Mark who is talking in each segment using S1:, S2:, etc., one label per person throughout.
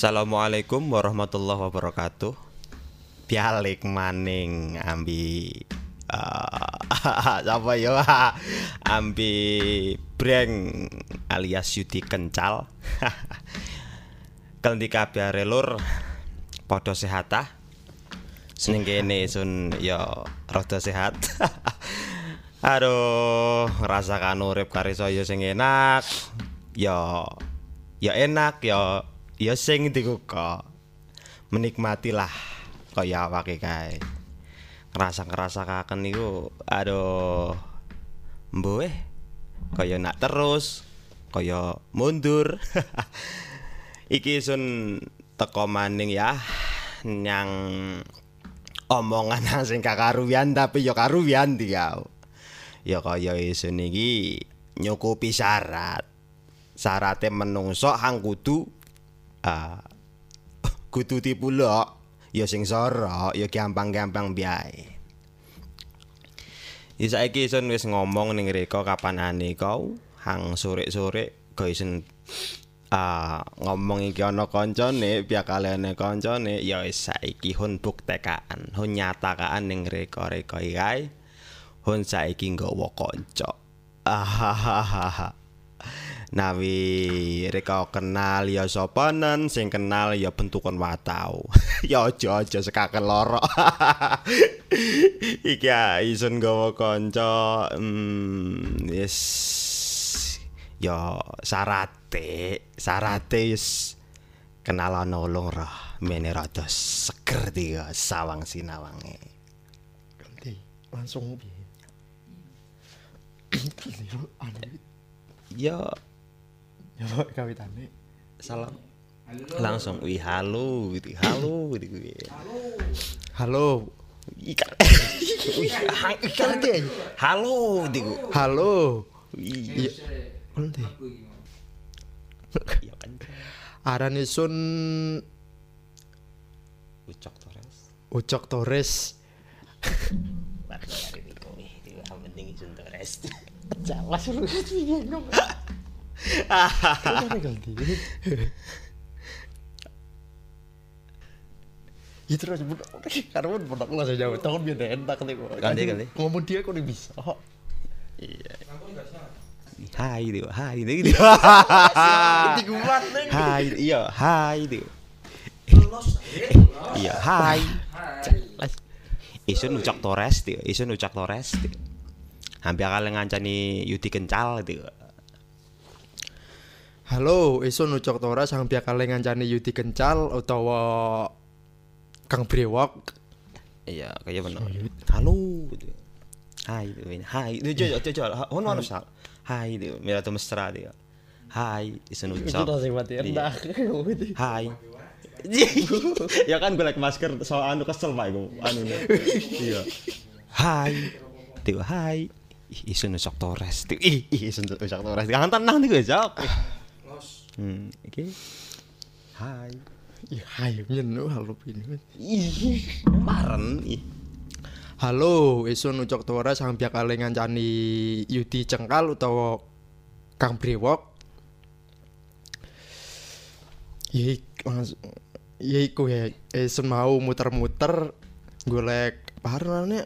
S1: Assalamualaikum warahmatullahi wabarakatuh. Pialik maning ambi uh, apa ya ambi breng alias Yudi Kencal. Kelenti kabeh are lur padha sehat ah. Seneng kene sun ya rada sehat. Aduh, ngerasakan urip kari saya sing enak. Ya ya enak ya ya sing dikuka. Menikmatilah kaya awake kae. Ngerasa-ngerasakaken niku aduh mbuh kaya nak terus kaya mundur. Iki sun teko maning ya nyang omongan sing kakaruwian tapi ya karuwian dia. Ya kaya isun iki nyukupi syarat. Syarate menungso hang kudu ah kudu dipulok. Ya sing sora ya gampang-gampang biae. Ya saiki isun wis ngomong ning reka kapanane kau hang sore-sore kau isun ah ngomong iki ana kancane piakalene kancane ya wis saiki hun buktekaan hun nyatakaan ning reka-reka iki hun saiki nggawa kanca. Ahahaha Nawi reka kenal ya sopanan sing kenal ya bentukan watau. ya aja aja sekaken loro. Iki ya isun gawa kanca hmm, yes ya sarate, sarate wis kenal ana ulung roh mene rada seger dia sawang sinawange.
S2: Ganti langsung piye?
S1: Ya
S2: ya kawitane.
S1: salam. Langsung wih halo gitu halo gitu gue
S2: Halo.
S1: ikan. Ikan
S2: Ganti.
S1: halo gitu
S2: Halo.
S1: iya.
S2: Iya.
S1: Iya kan?
S2: Aran isun
S1: ucok torres.
S2: Ucok Torres.
S1: baru hari ini itu yang penting itu torres.
S2: Jelas lu. Piye no. Itu aja budak. Karena budak lu aja jauh. Tahun biar enak nih kok.
S1: Ganti, ganti.
S2: Ngomong dia kok bisa.
S1: iya. Hai dia hai dia gitu
S2: Tiguan nih.
S1: hai iya. Hai dia iya. Hai. Jelas isun ucok torres dia isun ucok torres dia hampir kalian ngancani Yudi kencal dia
S2: Halo, isun ucok tora sang pihak kalian ngancani Yudi Kencal utawa Kang Brewok.
S1: Iya, kayak bener. Halo. Hai, gitu. Hai. Itu coba coba coba. Ono ono sal. Hai, itu. Mira tuh mesra dia. Hai, isun ucap.
S2: sih mati
S1: Iya. Hai. ya kan gue like masker soal anu kesel pak gue anu iya hai tiba hai isun ucap torres tiba ih isun ucap torres jangan tenang nih gue jawab hmm oke hai
S2: Iya, hayu nyen halo ini.
S1: ih kemarin ih
S2: Halo, isun ucok tora sang pihak kalian ngancani Yudi Cengkal utawa Kang Brewok. Ya, ik- mas- ya iku ya, isun mau muter-muter golek parane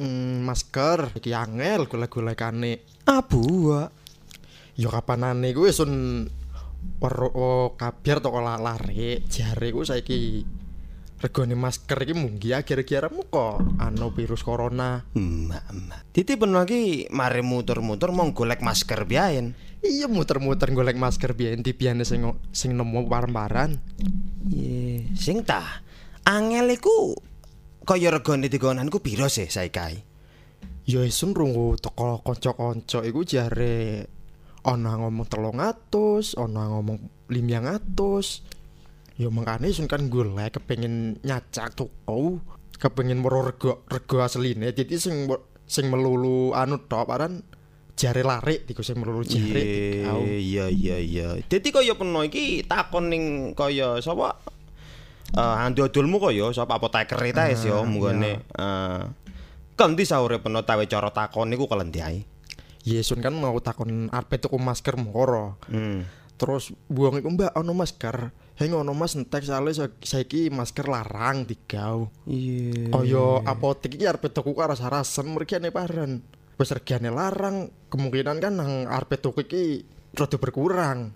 S2: mm, masker iki angel golek-golekane.
S1: abu.
S2: Ya kapanane kuwi sun wero oh, kabar toko la- lare jare ku saiki regane masker iki munggi akhir-akhir kok anu virus corona.
S1: Emak, emak. Titi pun lagi mari muter-muter mau golek masker biayen.
S2: Iya muter-muter golek masker biyen di biyane sing sing nemu parem-paran.
S1: Ye, sing ta. Angel iku kaya regane digonanku piro sih saiki?
S2: Ya isun rungu teko kanca-kanca iku jare ana ngomong 300, ana ngomong 500. Ya makane isun kan golek kepengin nyacak toko, kepengin mero rego rego asline. Jadi sing sing melulu anu tok paran jare larik diku sing melulu jare. Au.
S1: Iya iya iya. Dadi kaya peno iki takon ning kaya sapa? Eh andi odolmu kaya sapa apoteker ta wis ya
S2: Ah,
S1: munggone. Eh Kanthi saure peno tawe cara takon niku kelendi ae.
S2: Yesun kan mau takon arep tuku masker moro.
S1: Hmm.
S2: Terus buang iku Mbak ono masker. Hei ngono Mas entek soalnya sa- saiki masker larang digaw.
S1: Iya.
S2: Kaya apotek iki arep tuku karo sarasen mergane paran. Wis regane larang, kemungkinan kan nang arep tuku iki rada berkurang.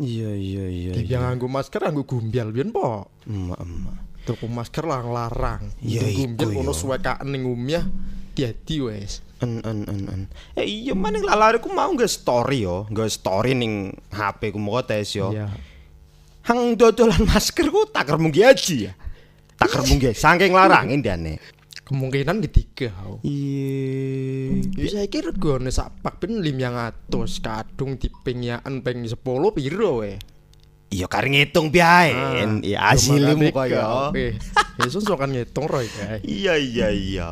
S1: Iya iya iya.
S2: Dia nganggo masker nganggo gumbyal biyen po.
S1: Emak emak.
S2: Tuku masker larang larang.
S1: Ya
S2: gumbyal
S1: iku
S2: ngono
S1: yo.
S2: suwekaan ning diadi wis.
S1: En en en en. Eh iya maning lalariku mau nggak story yo, nggak story ning HP ku mau tes yo.
S2: Iya.
S1: Hang dodolan masker ku taker mungki aji ya. Taker mungki saking larangin diane.
S2: Kemungkinan ketiga.
S1: Iya.
S2: Ya saiki regane sak pak ben 500 kadung dipingyaan ping 10 piro we.
S1: Iya kare ngitung biae. Iya hasilmu
S2: kaya.
S1: kaya.
S2: Yesus sok kan ngitung roy kae.
S1: Iya iya iya.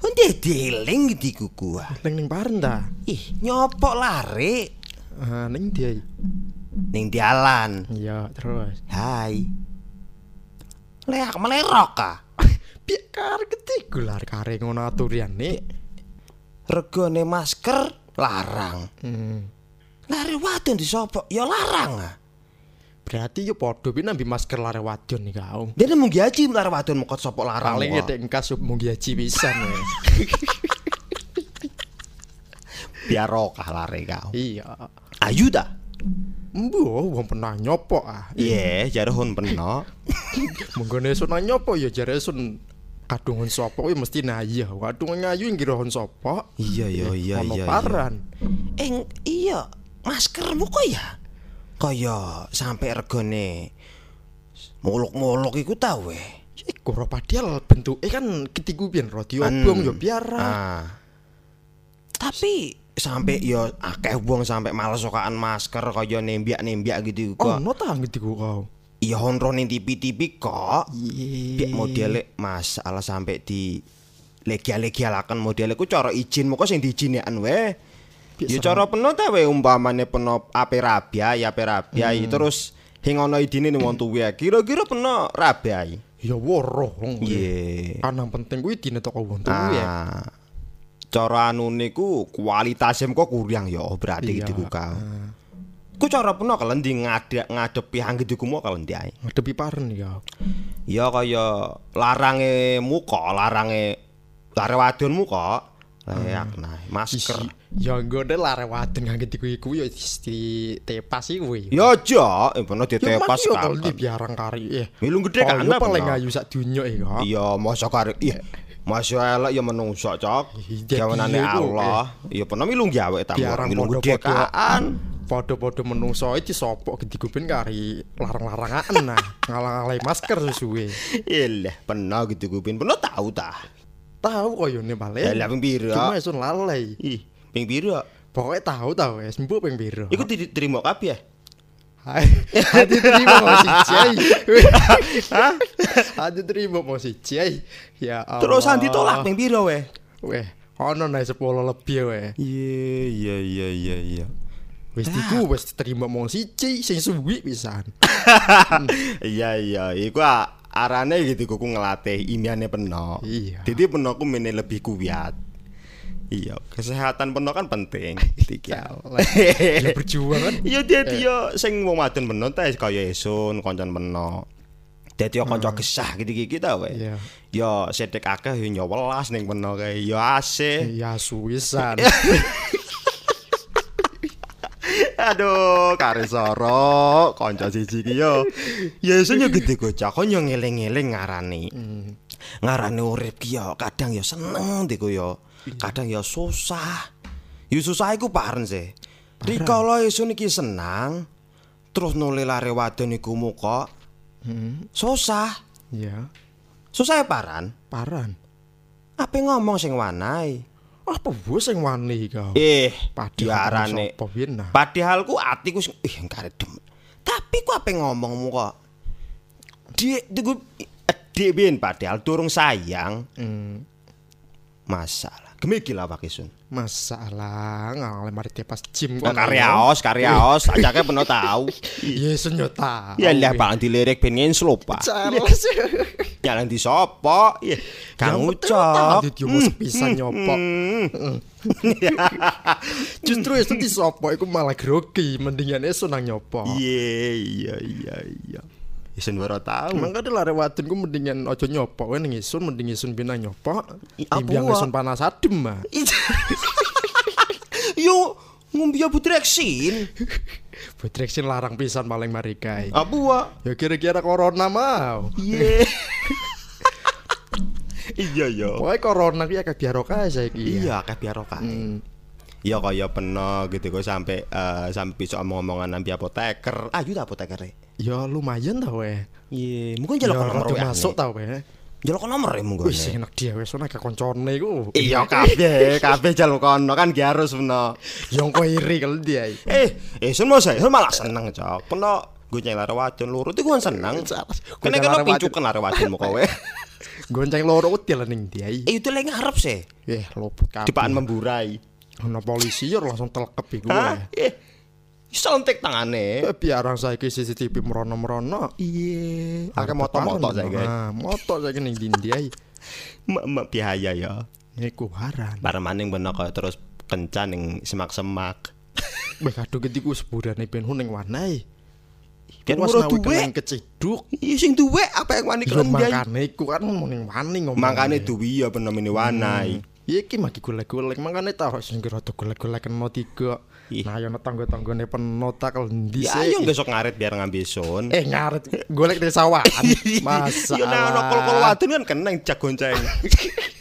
S1: Onde deling di kuku ah.
S2: Ning ning parenda.
S1: Ih, nyopok lari
S2: Ah ning dia.
S1: ning dalan.
S2: Iya, terus.
S1: Hai. Leak melerok ah.
S2: Piye kare gede gular kare ngono.
S1: Regane masker larang.
S2: Hmm.
S1: Lari wadon disopok ya larang ah.
S2: Berarti yo padha pi nambi masker lare wadon iki kau.
S1: Dene mung gaji lari wadon mokot sopok larang.
S2: Paling ngedek engkas mung gaji pisan
S1: biar rokah lari kau.
S2: Iya.
S1: Ayu dah.
S2: Mbuh wong pernah nyopok ah.
S1: Iya, jare hun peno.
S2: Menggone sun nyopo ya jare sun kadungan sapa kuwi mesti naya. Kadungan ngayu ngira hon sapa.
S1: Iya iya iya
S2: Ono
S1: iya.
S2: paran.
S1: Eng iya, maskermu kok ya kaya sampai regane muluk-muluk iku ta weh.
S2: Iku ora padahal bentuke kan ketiku pian ro diobong yo biara.
S1: Ah. Tapi sampai yo akeh wong sampai males sokaan masker kaya nembiak-nembiak gitu
S2: Oh,
S1: kok.
S2: no ta ketiku kau.
S1: Iya honro ning TV-TV kok.
S2: Iya.
S1: Biak modele masalah sampai di legia-legialaken modele ku cara izin kok sing diizinekan weh. Ya cara peno ta we umpamane peno ape rabia ya ape rabia terus hing ana idine ning wong tuwe kira-kira peno rabiai.
S2: Ya woro. wong. Kan yang penting kuwi dine toko wong tuwa.
S1: Ah. Cara anune ku kualitasnya kok kurang ya berarti
S2: Iya.
S1: gitu kau. Ku cara peno kalendi ngadek ngadepi hang ku mau kalendi ae.
S2: Ngadepi paren ya.
S1: Ya kaya larange muka, larange lare wadon muka. Layak nah, masker.
S2: Ya nggone lare wadon diku iku ya di tepas iki kuwi.
S1: Ya aja, eh bener
S2: Ya
S1: ditepas
S2: mas yo kalau di
S1: kan.
S2: biarang kari eh.
S1: Milung gede kan
S2: ya paling
S1: bener.
S2: ngayu sak dunya ya. kok.
S1: Iya, masa kare iya. Masya elek ya menungso cok
S2: Iya, iya, iku,
S1: Allah Ya pernah milung gawe tak Milung
S2: podo-podo.
S1: gede kaan
S2: Padha-padha menungso iki disopok gedikupen kari larang-larangan nah. Ngalang-alai masker sesuwe.
S1: Ilah, pernah gitu kupin Pernah tahu tah
S2: Tahu koyone.
S1: Ya lah ping pira
S2: Cuma sun lalai.
S1: Ih, ping pira
S2: Pokoknya tahu tahu wes, mbok ping piro.
S1: Iku diterima kabeh
S2: Hai, hati terima mau si Jai. Hati terima mau si Jai. Ya Allah.
S1: Terus Andi tolak ping pira weh
S2: Weh, ono naik 10 lebih weh.
S1: Iya, iya, iya, iya, iya
S2: Wis diku wis diterima mau si Jai sing suwi pisan.
S1: Iya, iya, iku arane gitu kuku ngelatih imiane peno
S2: Iya.
S1: Jadi peno ku mene lebih kuat Iya, kesehatan peno kan penting Tiga
S2: Ya berjuang kan.
S1: Iya dia dia sing wong wadon peno ta kaya esun koncan peno. Dadi yo kanca gesah gitu-gitu ta wae.
S2: Iya.
S1: Yo sedek akeh yo nyowelas ning peno kae. Yo asih.
S2: Ya suwisan.
S1: Aduh, kare soro kanca siji ki yo. Ya esun yo gede gocak kon yo ngeling-eling ngarani. Ngarani urip ki yo kadang yo seneng diku yo. Kadang yo susah. Yo susah iku paren sih. Rikala esun iki senang, terus nuli lare wadon iku muka susah.
S2: Ya,
S1: Susah ya paran.
S2: paran.
S1: Apa ngomong sing wanai?
S2: Apa bos sing wani kau?
S1: Eh, diarane.
S2: piye nah?
S1: Padahal ku atiku sing ih kare dem. Tapi ku apa ngomongmu kok? Dik dik ben padahal durung sayang.
S2: Hmm,
S1: Masalah. Gemiki lah Pak Isun.
S2: masalah ngalih mari tepas gym
S1: Oh, karyaos, karyaos, ajake peno tahu.
S2: Iya senyota.
S1: Ya lah bang dilirik ben ngenslup, Pak.
S2: Charles.
S1: Jalan di sopo? Iya. Kang Ucok.
S2: Dadi mau sepisan nyopok. Justru itu disopo iku malah grogi, mendingan esu nang nyopo.
S1: Iya, iya, iya, iya. Isun baru tahu.
S2: Mangkane lare wadon ku mendingan aja nyopok wae ning isun mending isun.
S1: I- apa
S2: Timbang isun panas adem mah.
S1: Yo ngombe butreksin.
S2: Butreksin larang pisan paling marikai.
S1: Apa wa?
S2: Ya kira-kira corona mau.
S1: Iya. Iya ya.
S2: Pokoke corona ki akeh biar kae saiki.
S1: Iya, akeh biar kae.
S2: Hmm.
S1: Ya kaya peno gitu kok sampai eh, sampai bisa omong-omongan nampi apoteker. Ayo ta apoteker.
S2: Ya lumayan ta weh.
S1: Iya, mungkin
S2: Ya
S1: jaluk nomor WA.
S2: masuk ta weh.
S1: Jaluk nomor ya mungkin.
S2: Wis enak dia wis ana ke koncone iku.
S1: Iya kabeh, kabeh jaluk kono kan ki harus peno.
S2: Yang kok iri kalau dia.
S1: Eh, eh sun mau saya, malah seneng cok. Peno gue nyai lara wadon lurut itu gue seneng. Kene kene
S2: lara
S1: pincuken lara wadon mau kowe.
S2: Gonceng loro util ning dia.
S1: Eh itu lagi ngarep sih.
S2: Eh lopot kabeh.
S1: Dipaan memburai.
S2: Ana polisi ya langsung telekep iku
S1: Hah? Selontek tangane.
S2: Eh biarang saiki CCTV merono-merono.
S1: Iya, akeh moto-moto saiki.
S2: Nah, moto saiki ning ndi ae.
S1: Mak mak biaya ya.
S2: Iku haran.
S1: Bareng maning bener kaya terus kencan ning semak-semak.
S2: Weh kadung ketiku seburane ben ning wanae.
S1: Kan ora duwe.
S2: keciduk.
S1: Iya sing duwe apa yang wani keren dia.
S2: makane iku kan ning wani ngomong.
S1: Makane duwe ya bener mini wanai.
S2: Ya iki maki golek-golek makane tau sing tuh golek-golek kena tiga. Nah, yo tangga-tanggane peno tak endi
S1: Ya ayo besok ngaret biar ngambil sun.
S2: Eh ngaret golek di sawahan. Masa.
S1: Ya nah ono kol-kol wadon kan keneng jak gonceng.